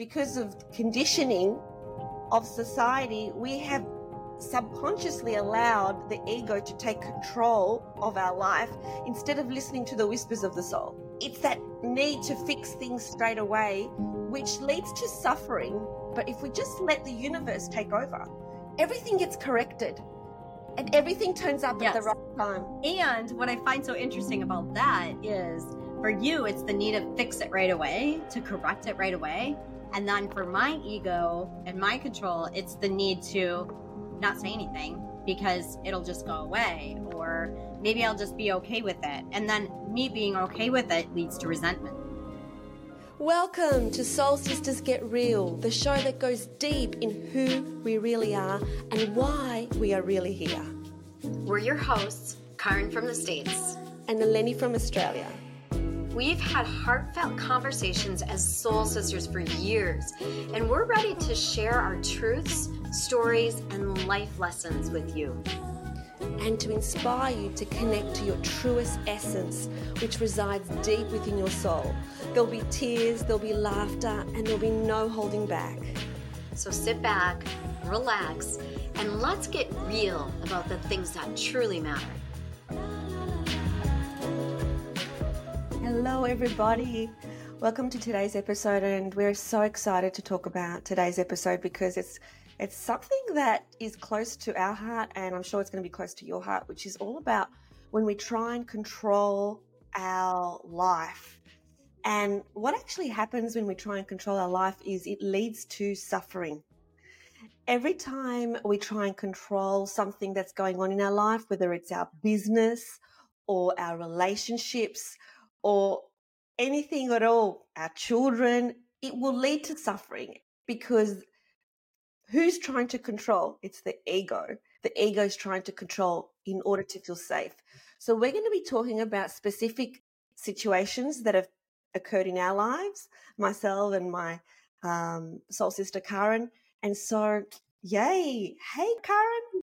because of conditioning of society, we have subconsciously allowed the ego to take control of our life instead of listening to the whispers of the soul. It's that need to fix things straight away, which leads to suffering. But if we just let the universe take over, everything gets corrected and everything turns up yes. at the right time. And what I find so interesting about that is for you, it's the need to fix it right away, to correct it right away. And then for my ego and my control, it's the need to not say anything because it'll just go away or maybe I'll just be okay with it. And then me being okay with it leads to resentment. Welcome to Soul Sisters Get Real, the show that goes deep in who we really are and why we are really here. We're your hosts, Caryn from the States and Eleni from Australia. We've had heartfelt conversations as soul sisters for years, and we're ready to share our truths, stories, and life lessons with you. And to inspire you to connect to your truest essence, which resides deep within your soul. There'll be tears, there'll be laughter, and there'll be no holding back. So sit back, relax, and let's get real about the things that truly matter. Hello, everybody. Welcome to today's episode, and we're so excited to talk about today's episode because it's it's something that is close to our heart, and I'm sure it's going to be close to your heart, which is all about when we try and control our life. And what actually happens when we try and control our life is it leads to suffering. Every time we try and control something that's going on in our life, whether it's our business or our relationships or anything at all, our children, it will lead to suffering because who's trying to control? It's the ego. The ego is trying to control in order to feel safe. So we're going to be talking about specific situations that have occurred in our lives, myself and my um, soul sister Caryn. And so, yay. Hey, Caryn.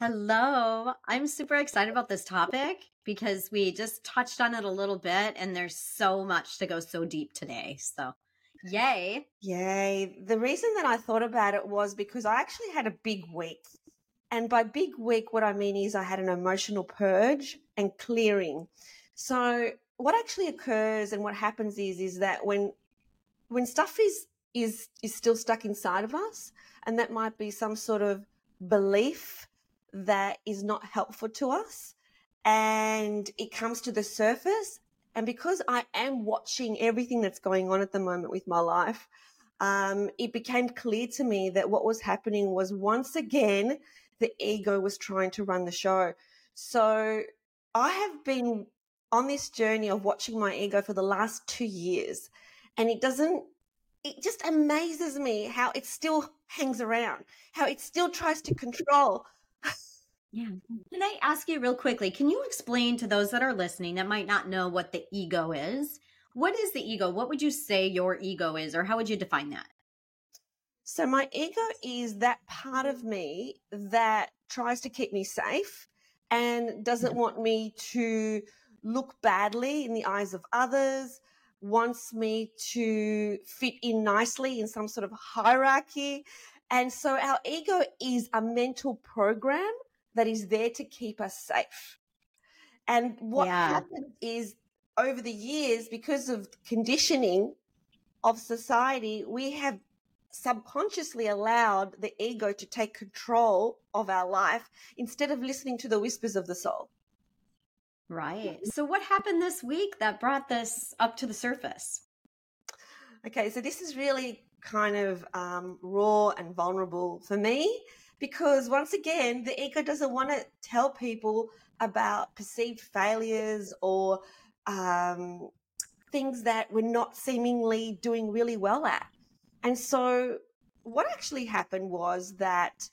Hello. I'm super excited about this topic because we just touched on it a little bit and there's so much to go so deep today. So, yay. Yay. The reason that I thought about it was because I actually had a big week. And by big week, what I mean is I had an emotional purge and clearing. So, what actually occurs and what happens is is that when when stuff is is is still stuck inside of us and that might be some sort of belief that is not helpful to us and it comes to the surface. And because I am watching everything that's going on at the moment with my life, um, it became clear to me that what was happening was once again, the ego was trying to run the show. So I have been on this journey of watching my ego for the last two years, and it doesn't, it just amazes me how it still hangs around, how it still tries to control yeah. Can I ask you real quickly? Can you explain to those that are listening that might not know what the ego is? What is the ego? What would you say your ego is, or how would you define that? So, my ego is that part of me that tries to keep me safe and doesn't mm-hmm. want me to look badly in the eyes of others, wants me to fit in nicely in some sort of hierarchy. And so, our ego is a mental program that is there to keep us safe. And what yeah. happens is over the years, because of conditioning of society, we have subconsciously allowed the ego to take control of our life instead of listening to the whispers of the soul. Right. So, what happened this week that brought this up to the surface? Okay, so this is really kind of um, raw and vulnerable for me because once again, the ego doesn't want to tell people about perceived failures or um, things that we're not seemingly doing really well at. And so, what actually happened was that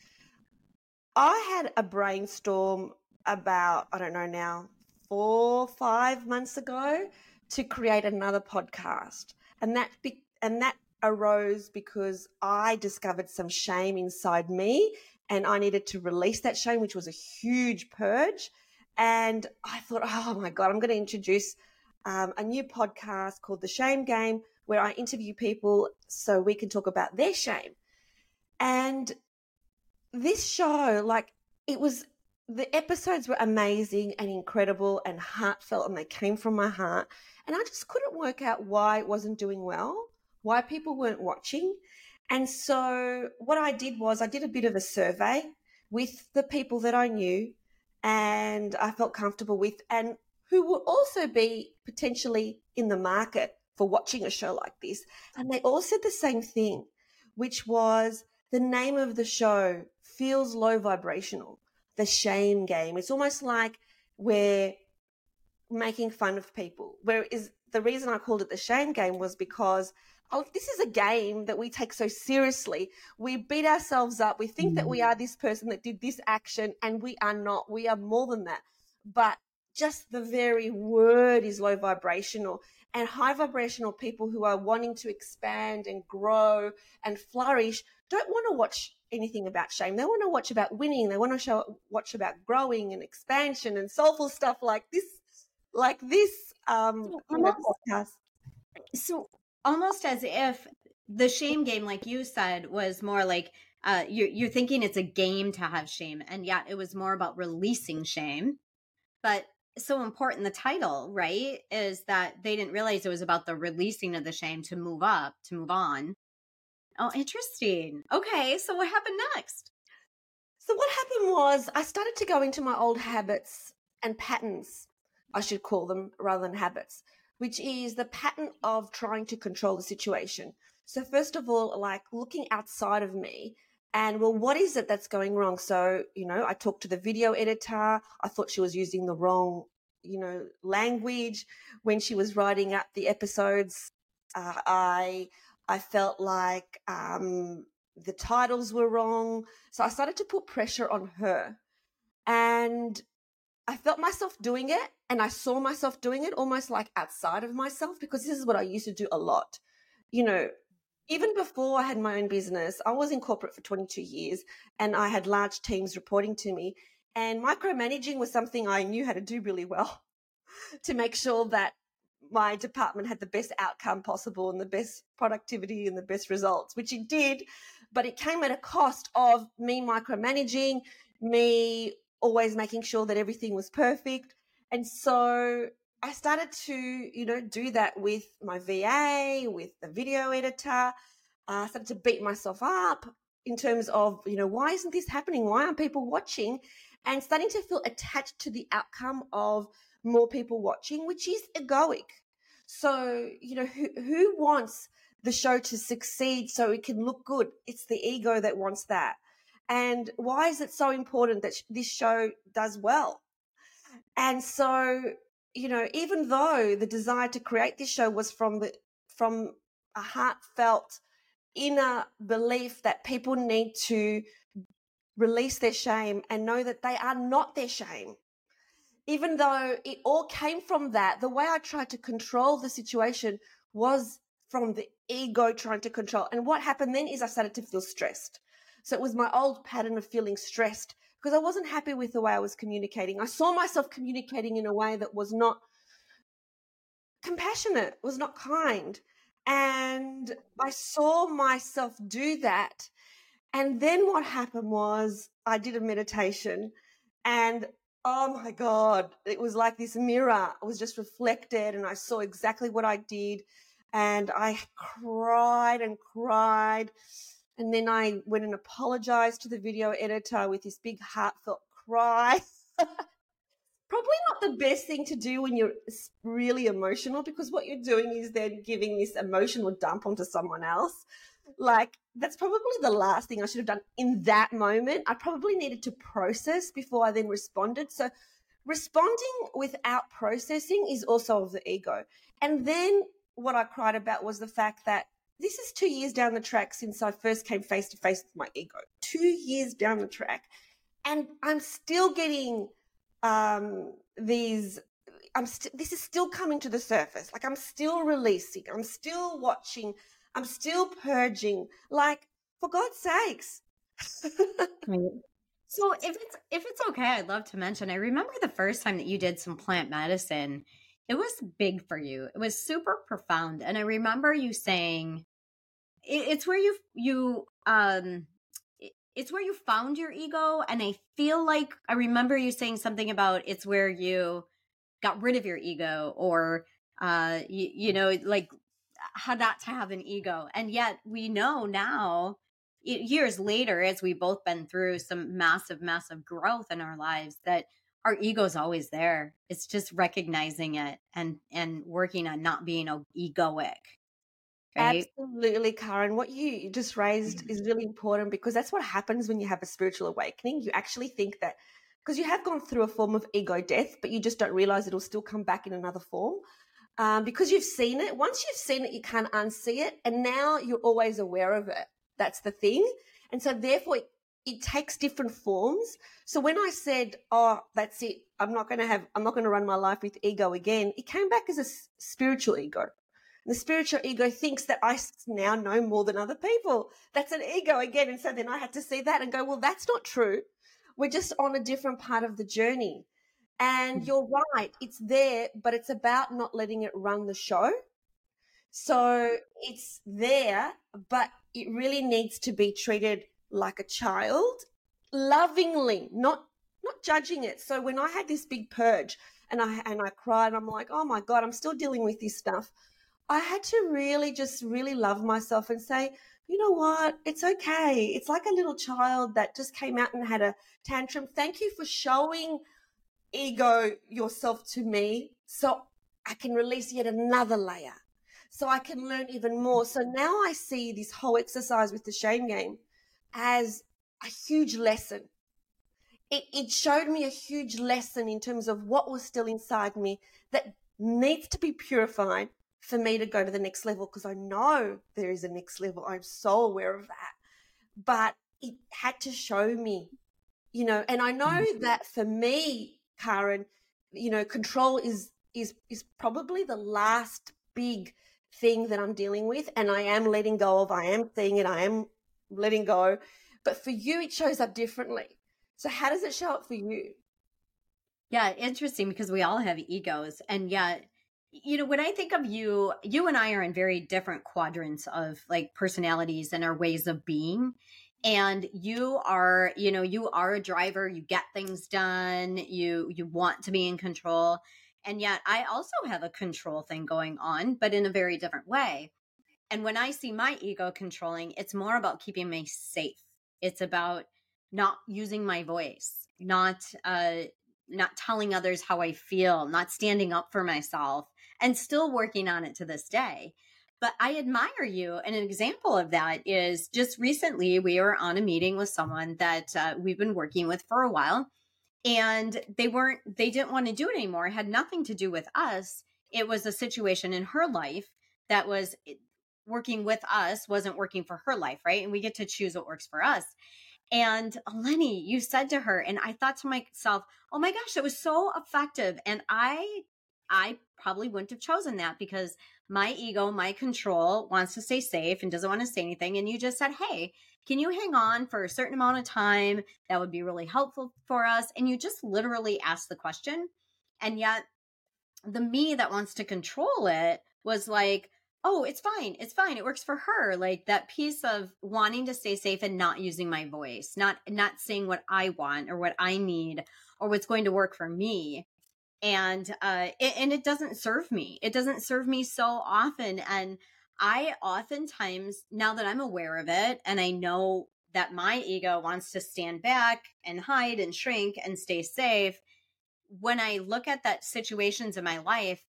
I had a brainstorm about, I don't know now, four, five months ago to create another podcast. And that, be- and that arose because I discovered some shame inside me and I needed to release that shame, which was a huge purge. And I thought, oh my God, I'm going to introduce um, a new podcast called The Shame Game, where I interview people so we can talk about their shame. And this show, like, it was the episodes were amazing and incredible and heartfelt, and they came from my heart. And I just couldn't work out why it wasn't doing well, why people weren't watching. And so, what I did was, I did a bit of a survey with the people that I knew and I felt comfortable with, and who would also be potentially in the market for watching a show like this. And they all said the same thing, which was the name of the show feels low vibrational, the shame game. It's almost like we're making fun of people. Whereas the reason I called it the shame game was because oh, this is a game that we take so seriously. We beat ourselves up. We think mm. that we mm. are this person that did this action, and we are not. We are more than that. But just the very word is low vibrational. And high vibrational people who are wanting to expand and grow and flourish don't want to watch anything about shame. They want to watch about winning. They want to show, watch about growing and expansion and soulful stuff like this, like this um, podcast. So almost as if the shame game, like you said, was more like uh, you're, you're thinking it's a game to have shame, and yet it was more about releasing shame. But so important the title right is that they didn't realize it was about the releasing of the shame to move up to move on. Oh interesting. Okay so what happened next? So what happened was i started to go into my old habits and patterns i should call them rather than habits which is the pattern of trying to control the situation. So first of all like looking outside of me and well what is it that's going wrong? So you know i talked to the video editor. I thought she was using the wrong you know language when she was writing up the episodes. Uh, i i felt like um, the titles were wrong. So i started to put pressure on her. And i felt myself doing it and i saw myself doing it almost like outside of myself because this is what i used to do a lot you know even before I had my own business, I was in corporate for 22 years and I had large teams reporting to me. And micromanaging was something I knew how to do really well to make sure that my department had the best outcome possible and the best productivity and the best results, which it did. But it came at a cost of me micromanaging, me always making sure that everything was perfect. And so I started to, you know, do that with my VA, with the video editor. Uh, I started to beat myself up in terms of, you know, why isn't this happening? Why aren't people watching? And starting to feel attached to the outcome of more people watching, which is egoic. So, you know, who, who wants the show to succeed so it can look good? It's the ego that wants that. And why is it so important that this show does well? And so you know, even though the desire to create this show was from the from a heartfelt inner belief that people need to release their shame and know that they are not their shame. Even though it all came from that, the way I tried to control the situation was from the ego trying to control. And what happened then is I started to feel stressed. So it was my old pattern of feeling stressed because I wasn't happy with the way I was communicating. I saw myself communicating in a way that was not compassionate, was not kind. And I saw myself do that. And then what happened was I did a meditation and oh my God, it was like this mirror. Was just reflected and I saw exactly what I did. And I cried and cried and then I went and apologized to the video editor with this big heartfelt cry. Probably not the best thing to do when you're really emotional because what you're doing is then giving this emotional dump onto someone else. Like, that's probably the last thing I should have done in that moment. I probably needed to process before I then responded. So, responding without processing is also of the ego. And then what I cried about was the fact that this is two years down the track since I first came face to face with my ego. Two years down the track. And I'm still getting um, these. I'm st- this is still coming to the surface. Like I'm still releasing. I'm still watching. I'm still purging. Like for God's sakes. So if it's if it's okay, I'd love to mention. I remember the first time that you did some plant medicine it was big for you. It was super profound. And I remember you saying it, it's where you you um it's where you found your ego and I feel like I remember you saying something about it's where you got rid of your ego or uh you, you know like how not to have an ego. And yet we know now years later as we've both been through some massive massive growth in our lives that our ego is always there it's just recognizing it and and working on not being egoic right? absolutely caryn what you just raised mm-hmm. is really important because that's what happens when you have a spiritual awakening you actually think that because you have gone through a form of ego death but you just don't realize it'll still come back in another form um, because you've seen it once you've seen it you can't unsee it and now you're always aware of it that's the thing. And so therefore it, it takes different forms. So when I said, "Oh, that's it. I'm not going to have I'm not going to run my life with ego again." It came back as a spiritual ego. And the spiritual ego thinks that I now know more than other people. That's an ego again. And so then I had to see that and go, "Well, that's not true. We're just on a different part of the journey." And hmm. you're right, it's there, but it's about not letting it run the show. So it's there, but it really needs to be treated like a child, lovingly, not not judging it. So when I had this big purge and I and I cried, I'm like, oh my god, I'm still dealing with this stuff. I had to really just really love myself and say, you know what? It's okay. It's like a little child that just came out and had a tantrum. Thank you for showing ego yourself to me so I can release yet another layer so I can learn even more. So now I see this whole exercise with the shame game as a huge lesson. It, it showed me a huge lesson in terms of what was still inside me that needs to be purified for me to go to the next level because I know there is a next level. I'm so aware of that. But it had to show me, you know, and I know mm-hmm. that for me, Caryn, you know, control is is is probably the last big thing that I'm dealing with and I am letting go of, I am seeing it, I am letting go. But for you, it shows up differently. So, how does it show up for you? Yeah, interesting because we all have egos. And yet, you know, when I think of you, you and I are in very different quadrants of like personalities and our ways of being. And you are, you know, you are a driver, you get things done, you you want to be in control. And yet I also have a control thing going on, but in a very different way. And when I see my ego controlling, it's more about keeping me safe. It's about not using my voice, not uh not telling others how I feel, not standing up for myself, and still working on it to this day. But I admire you. And an example of that is just recently we were on a meeting with someone that uh, we've been working with for a while and they weren't they didn't want to do it anymore it had nothing to do with us it was a situation in her life that was working with us wasn't working for her life right and we get to choose what works for us and lenny you said to her and i thought to myself oh my gosh it was so effective and i i probably wouldn't have chosen that because my ego my control wants to stay safe and doesn't want to say anything and you just said hey can you hang on for a certain amount of time? That would be really helpful for us. And you just literally asked the question. And yet, the me that wants to control it was like, oh, it's fine. It's fine. It works for her. Like that piece of wanting to stay safe and not using my voice, not not saying what I want or what I need or what's going to work for me. And uh it, and it doesn't serve me. It doesn't serve me so often and I oftentimes, now that I'm aware of it and I know that my ego wants to stand back and hide and shrink and stay safe, when I look at that situations in my life,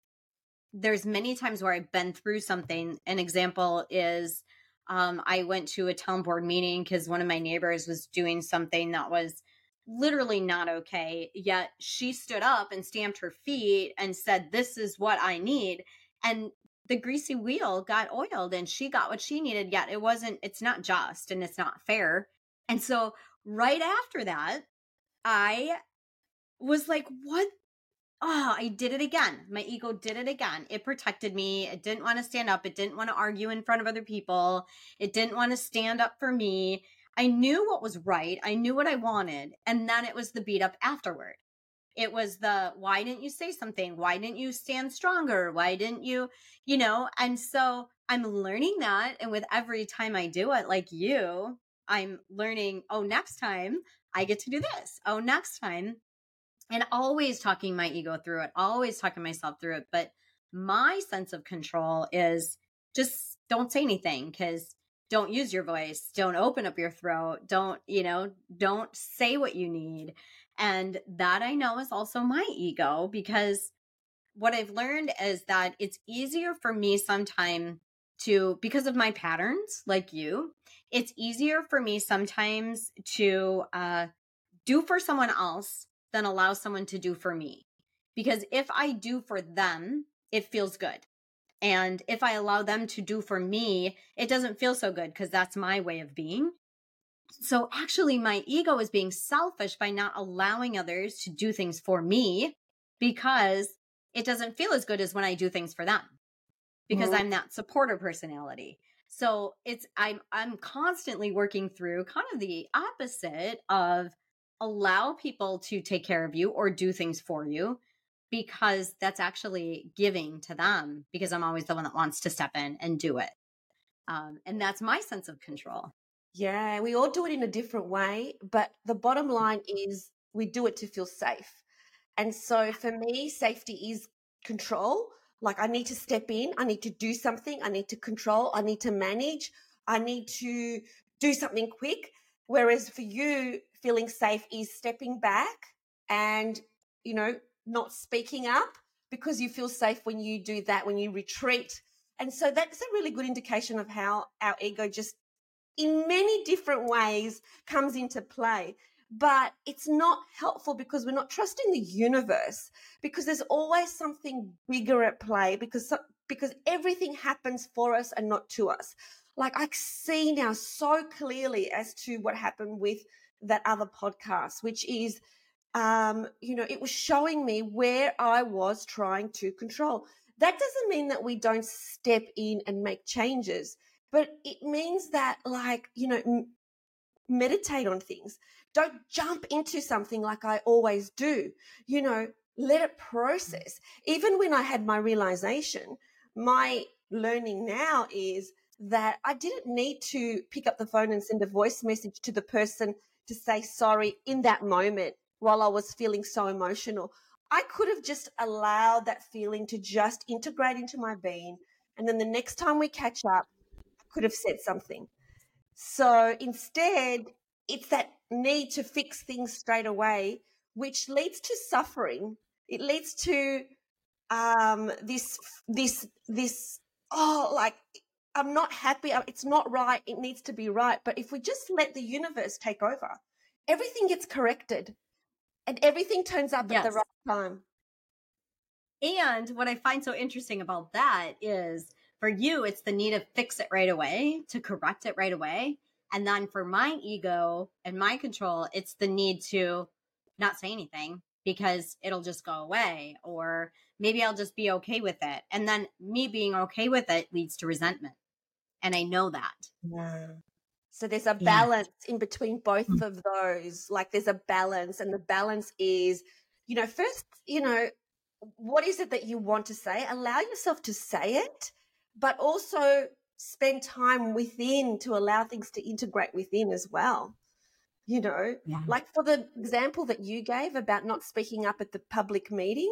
there's many times where I've been through something. An example is um, I went to a town board meeting because one of my neighbors was doing something that was literally not okay. Yet she stood up and stamped her feet and said, This is what I need. And the greasy wheel got oiled and she got what she needed yet it wasn't it's not just and it's not fair and so right after that i was like what oh i did it again my ego did it again it protected me it didn't want to stand up it didn't want to argue in front of other people it didn't want to stand up for me i knew what was right i knew what i wanted and then it was the beat up afterward It was the why didn't you say something? Why didn't you stand stronger? Why didn't you, you know? And so I'm learning that. And with every time I do it, like you, I'm learning, oh, next time I get to do this. Oh, next time. And always talking my ego through it, always talking myself through it. But my sense of control is just don't say anything because don't use your voice don't open up your throat don't you know don't say what you need and that i know is also my ego because what i've learned is that it's easier for me sometimes to because of my patterns like you it's easier for me sometimes to uh do for someone else than allow someone to do for me because if i do for them it feels good and if I allow them to do for me, it doesn't feel so good because that's my way of being. So actually, my ego is being selfish by not allowing others to do things for me because it doesn't feel as good as when I do things for them because mm-hmm. I'm that supporter personality. So it's I'm I'm constantly working through kind of the opposite of allow people to take care of you or do things for you because that's actually giving to them because I'm always the one that wants to step in and do it. Um, and that's my sense of control. Yeah, we all do it in a different way, but the bottom line is we do it to feel safe. And so for me, safety is control. Like I need to step in, I need to do something, I need to control, I need to manage, I need to do something quick. Whereas for you, feeling safe is stepping back and, you know, not speaking up because you feel safe when you do that, when you retreat. And so that's a really good indication of how our ego just in many different ways comes into play. But it's not helpful because we're not trusting the universe because there's always something bigger at play because because everything happens for us and not to us. Like I see now so clearly as to what happened with that other podcast, which is um, you know, it was showing me where I was trying to control. That doesn't mean that we don't step in and make changes, but it means that, like, you know, m- meditate on things. Don't jump into something like I always do. You know, let it process. Even when I had my realization, my learning now is that I didn't need to pick up the phone and send a voice message to the person to say sorry in that moment while I was feeling so emotional. I could have just allowed that feeling to just integrate into my being. And then the next time we catch up, I could have said something. So instead, it's that need to fix things straight away, which leads to suffering. It leads to um, this, this, this, oh, like, I'm not happy. Uh, it's not right. It needs to be right. But if we just let the universe take over, everything gets corrected and everything turns up yes. at the right time. And what I find so interesting about that is for you, it's the need to fix it right away, to correct it right away. And then for my ego and my control, it's the need to not say anything because it'll just go away, or maybe I'll just be okay with it. And then me being okay with it leads to resentment. And I know that. Yeah. So there's a balance yeah. in between both mm. of those. Like there's a balance, and the balance is, you know, first, you know, what is it that you want to say? Allow yourself to say it, but also spend time within to allow things to integrate within as well. You know, yeah. like for the example that you gave about not speaking up at the public meeting,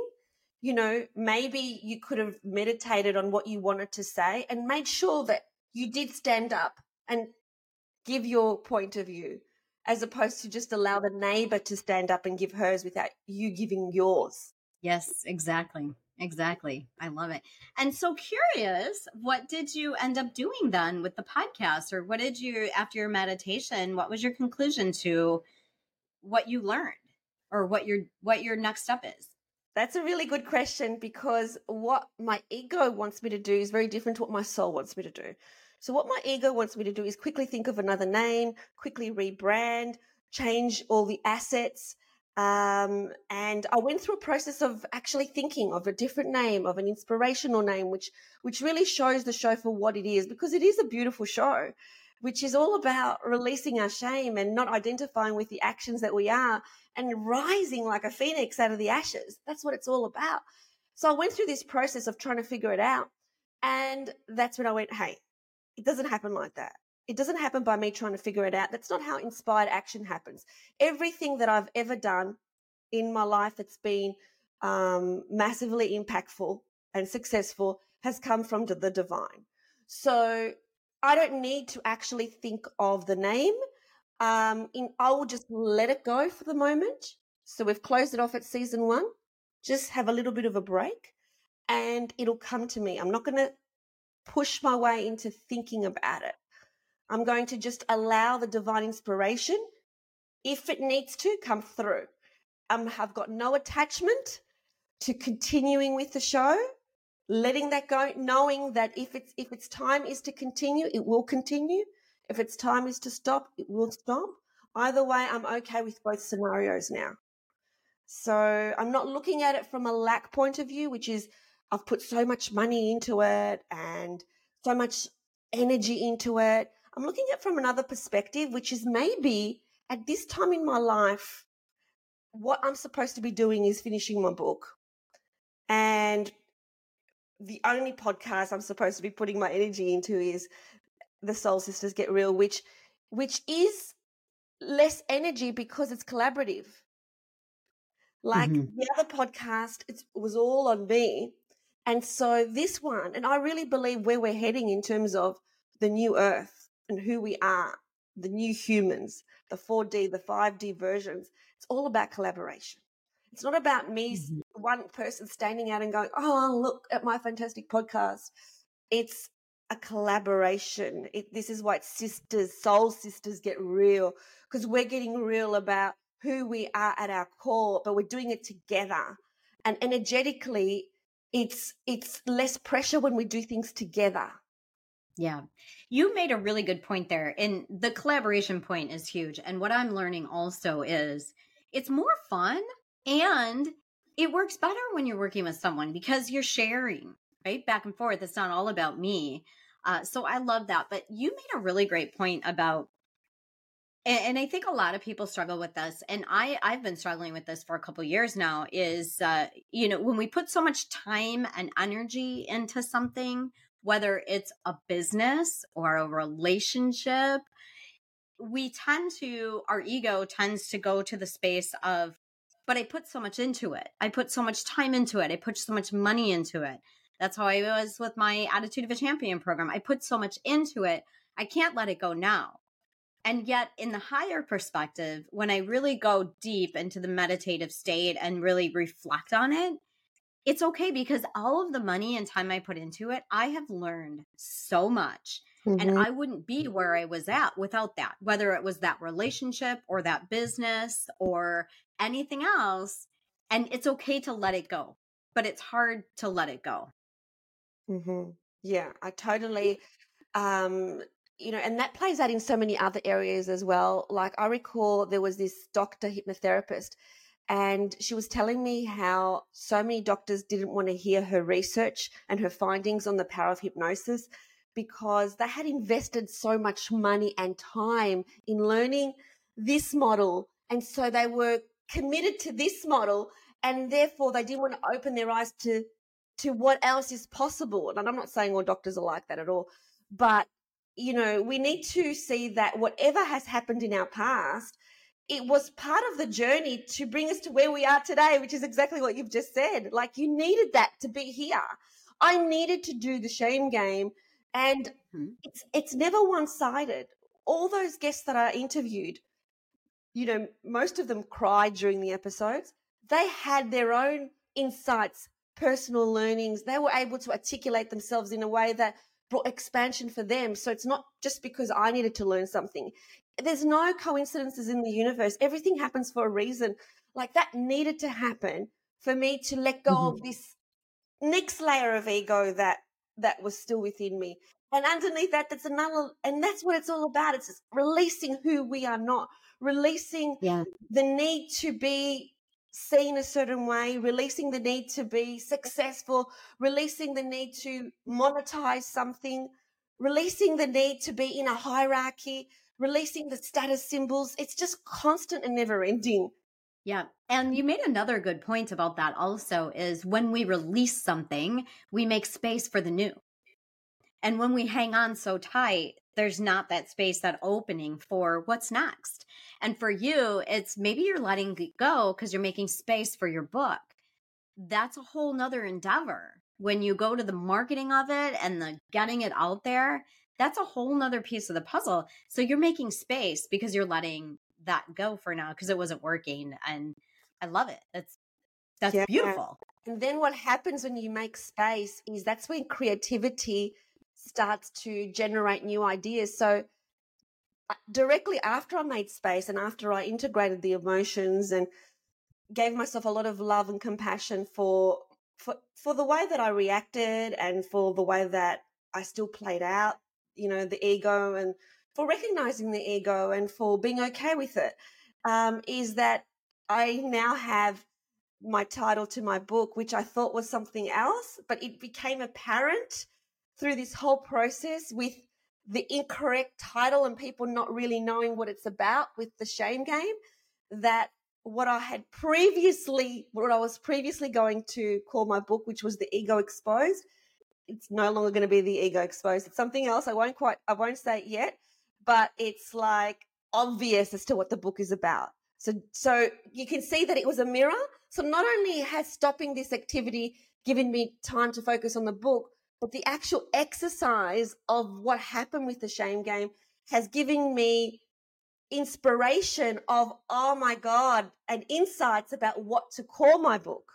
you know, maybe you could have meditated on what you wanted to say and made sure that you did stand up and give your point of view as opposed to just allow the neighbor to stand up and give hers without you giving yours. Yes, exactly. Exactly. I love it. And so curious, what did you end up doing then with the podcast or what did you after your meditation, what was your conclusion to what you learned or what your what your next step is? That's a really good question because what my ego wants me to do is very different to what my soul wants me to do. So what my ego wants me to do is quickly think of another name, quickly rebrand, change all the assets. Um, and I went through a process of actually thinking of a different name, of an inspirational name, which which really shows the show for what it is, because it is a beautiful show. which is all about releasing our shame and not identifying with the actions that we are and rising like a phoenix out of the ashes. That's what it's all about. So I went through this process of trying to figure it out. And that's when I went, hey, it doesn't happen like that. It doesn't happen by me trying to figure it out. That's not how inspired action happens. Everything that I've ever done in my life that's been um, massively impactful and successful has come from the divine. So I don't need to actually think of the name. Um, in, I will just let it go for the moment. So we've closed it off at season one. Just have a little bit of a break and it'll come to me. I'm not going to push my way into thinking about it. I'm going to just allow the divine inspiration, if it needs to, come through. Um, I've got no attachment to continuing with the show, letting that go, knowing that if it's if its time is to continue, it will continue. If its time is to stop, it will stop. Either way, I'm okay with both scenarios now. So I'm not looking at it from a lack point of view, which is I've put so much money into it and so much energy into it. I'm looking at it from another perspective, which is maybe at this time in my life, what I'm supposed to be doing is finishing my book. And the only podcast I'm supposed to be putting my energy into is the Soul Sisters Get Real, which which is less energy because it's collaborative. Like mm-hmm. the other podcast, it was all on me. And so this one, and I really believe where we're heading in terms of the new earth and who we are, the new humans, the 4D, the 5D versions, it's all about collaboration. It's not about me, mm-hmm. one person standing out and going, Oh, look at my fantastic podcast. It's a collaboration. It, this is why sisters, soul sisters get real because we're getting real about who we are at our core, but we're doing it together. And energetically, it's it's less pressure when we do things together. Yeah. You made a really good point there. And the collaboration point is huge. And what I'm learning also is it's more fun and it works better when you're working with someone because you're sharing, right? Back and forth. It's not all about me. Uh, so I love that. But you made a really great point about and, and, I think a lot of people struggle with this, and I I've been struggling with this for a couple years now. Is uh, you know when we put so much time and energy into something, whether it's a business or a relationship, we tend to our ego tends to go to the space of, but I put so much into it. I put so much time into it. I put so much money into it. That's how I was with my Attitude of a Champion program. I put so much into it. I can't let it go now and yet, in the higher perspective, when I really go deep into the meditative state and really reflect on it, it's okay because all of the money and time I put into it, I have learned so much. Mm-hmm. And I wouldn't be where I was at without that, whether it was that relationship or that business or anything else. And it's okay to let it go, but it's hard to let it go. Mm-hmm. Yeah, I totally um you know, and that plays out in so many other areas as well. Like I recall there was this doctor hypnotherapist and she was telling me how so many doctors didn't want to hear her research and her findings on the power of hypnosis because they had invested so much money and time in learning this model and so they were committed to this model and therefore they didn't want to open their eyes to to what else is possible. And i'm not saying all doctors are like that at all but you know, we need to see that whatever has happened in our past, it was part of the journey to bring us to where we are today, which is exactly what you've just said. Like you needed that to be here. I needed to do the shame game and mm-hmm. it's it's never one-sided. All those guests that I interviewed, you know, most of them cried during the episodes. They had their own insights, personal learnings. They were able to articulate themselves in a way that brought expansion for them. So it's not just because I needed to learn something. There's no coincidences in the universe. Everything happens for a reason. Like that needed to happen for me to let go mm-hmm. of this next layer of ego that that was still within me. And underneath that, that's another, and that's what it's all about. It's releasing who we are not, releasing yeah. the need to be seen a certain way, releasing the need to be successful, releasing the need to monetize something, releasing the need to be in a hierarchy, releasing the status symbols. It's just constant and never ending. Yeah. And you made another good point about that also is when we release something, we make space for the new. And when we hang on so tight, there's not that space, that opening for what's next. And for you, it's maybe you're letting go because you're making space for your book. That's a whole nother endeavor. When you go to the marketing of it and the getting it out there, that's a whole nother piece of the puzzle. So you're making space because you're letting that go for now because it wasn't working. And I love it. That's that's yeah. beautiful. And then what happens when you make space is that's when creativity starts to generate new ideas. So uh, directly after I made space and after I integrated the emotions and gave myself a lot of love and compassion for for for the way that I reacted and for the way that I still played out, you know, the ego and for recognizing the ego and for being okay with it, um, is that I now have my title to my book, which I thought was something else, but it became apparent through this whole process with the incorrect title and people not really knowing what it's about with the shame game that what I had previously, what I was previously going to call my book, which was the ego exposed, it's no longer going to be the ego exposed. It's something else. I won't quite, I won't say it yet, but it's like obvious as to what the book is about. So, so you can see that it was a mirror. So not only has stopping this activity given me time to focus on the book, but the actual exercise of what happened with the shame game has given me inspiration of, oh my God, and insights about what to call my book.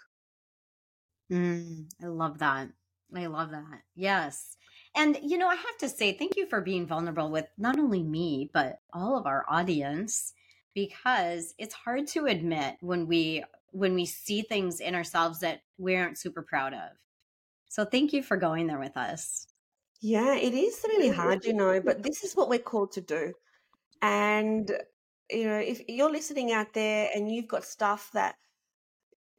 Mm, I love that. I love that. Yes. And, you know, I have to say, thank you for being vulnerable with not only me, but all of our audience, because it's hard to admit when we when we see things in ourselves that we aren't super proud of so thank you for going there with us. Yeah, it is really hard, you know, but this is what we're called to do. And, you know, if you're listening out there and you've got stuff that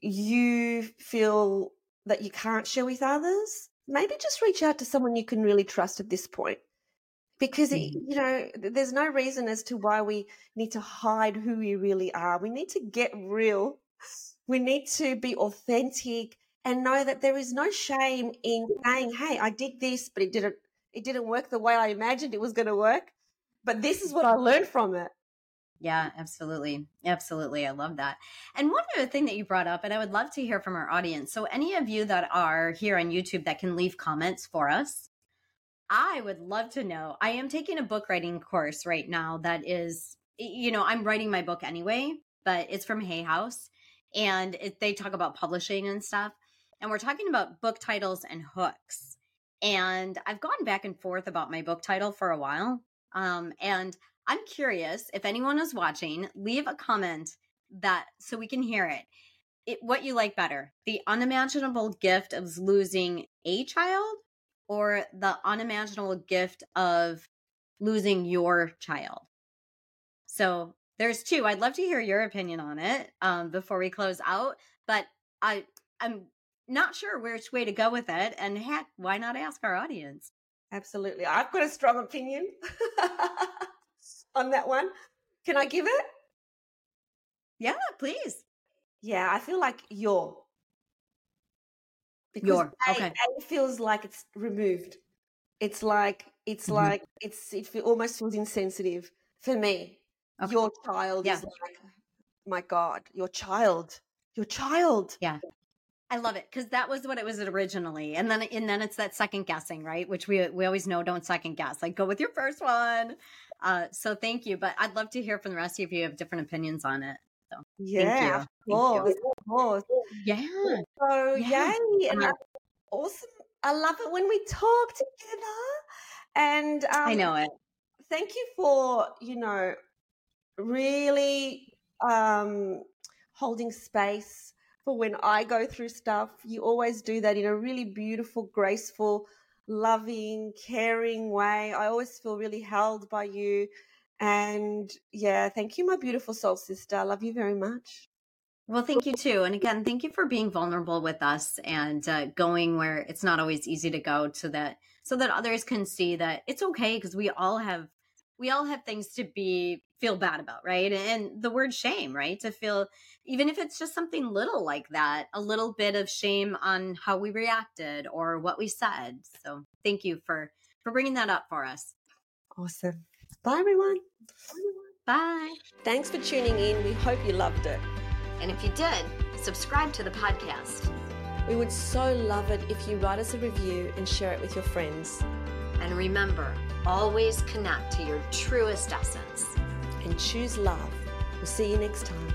you feel that you can't share with others, maybe just reach out to someone you can really trust at this point. Because, mm. you know, there's no reason as to why we need to hide who we really are. We need to get real. We need to be authentic and know that there is no shame in saying, "Hey, I did this, but it didn't it didn't work the way I imagined it was going to work, but this is what I learned from it." Yeah, absolutely. Absolutely. I love that. And one other thing that you brought up, and I would love to hear from our audience. So, any of you that are here on YouTube that can leave comments for us, I would love to know. I am taking a book writing course right now that is, you know, I'm writing my book anyway, but it's from Hay House and it, they talk about publishing and stuff and we're talking about book titles and hooks. And I've gone back and forth about my book title for a while. Um, and I'm curious if anyone is watching, leave a comment that so we can hear it. it. What you like better, the unimaginable gift of losing a child or the unimaginable gift of losing your child? So there's two. I'd love to hear your opinion on it um, before we close out. But I, I'm not sure which way to go with it. And heck, why not ask our audience? Absolutely. I've got a strong opinion on that one. Can I give it? Yeah, please. Yeah, I feel like you're. Because your. Okay. A, feels like it's removed. It's like it's mm-hmm. like it's it feel, almost feels insensitive for me. Okay. Your child yeah. is like, my God, your child, your child. Yeah. I love it because that was what it was originally, and then and then it's that second guessing, right? Which we we always know don't second guess. Like go with your first one. Uh, so thank you, but I'd love to hear from the rest of you if you have different opinions on it. So yeah, of course, of course. Yeah. So yeah. yay, and awesome. I love it when we talk together, and um, I know it. Thank you for you know really um, holding space for when I go through stuff. You always do that in a really beautiful, graceful, loving, caring way. I always feel really held by you. And yeah, thank you, my beautiful soul sister. I love you very much. Well, thank you too. And again, thank you for being vulnerable with us and uh, going where it's not always easy to go to that so that others can see that it's okay because we all have we all have things to be feel bad about, right? And the word shame, right? To feel even if it's just something little like that, a little bit of shame on how we reacted or what we said. So, thank you for for bringing that up for us. Awesome. Bye everyone. Bye. Thanks for tuning in. We hope you loved it. And if you did, subscribe to the podcast. We would so love it if you write us a review and share it with your friends. And remember, always connect to your truest essence. And choose love. We'll see you next time.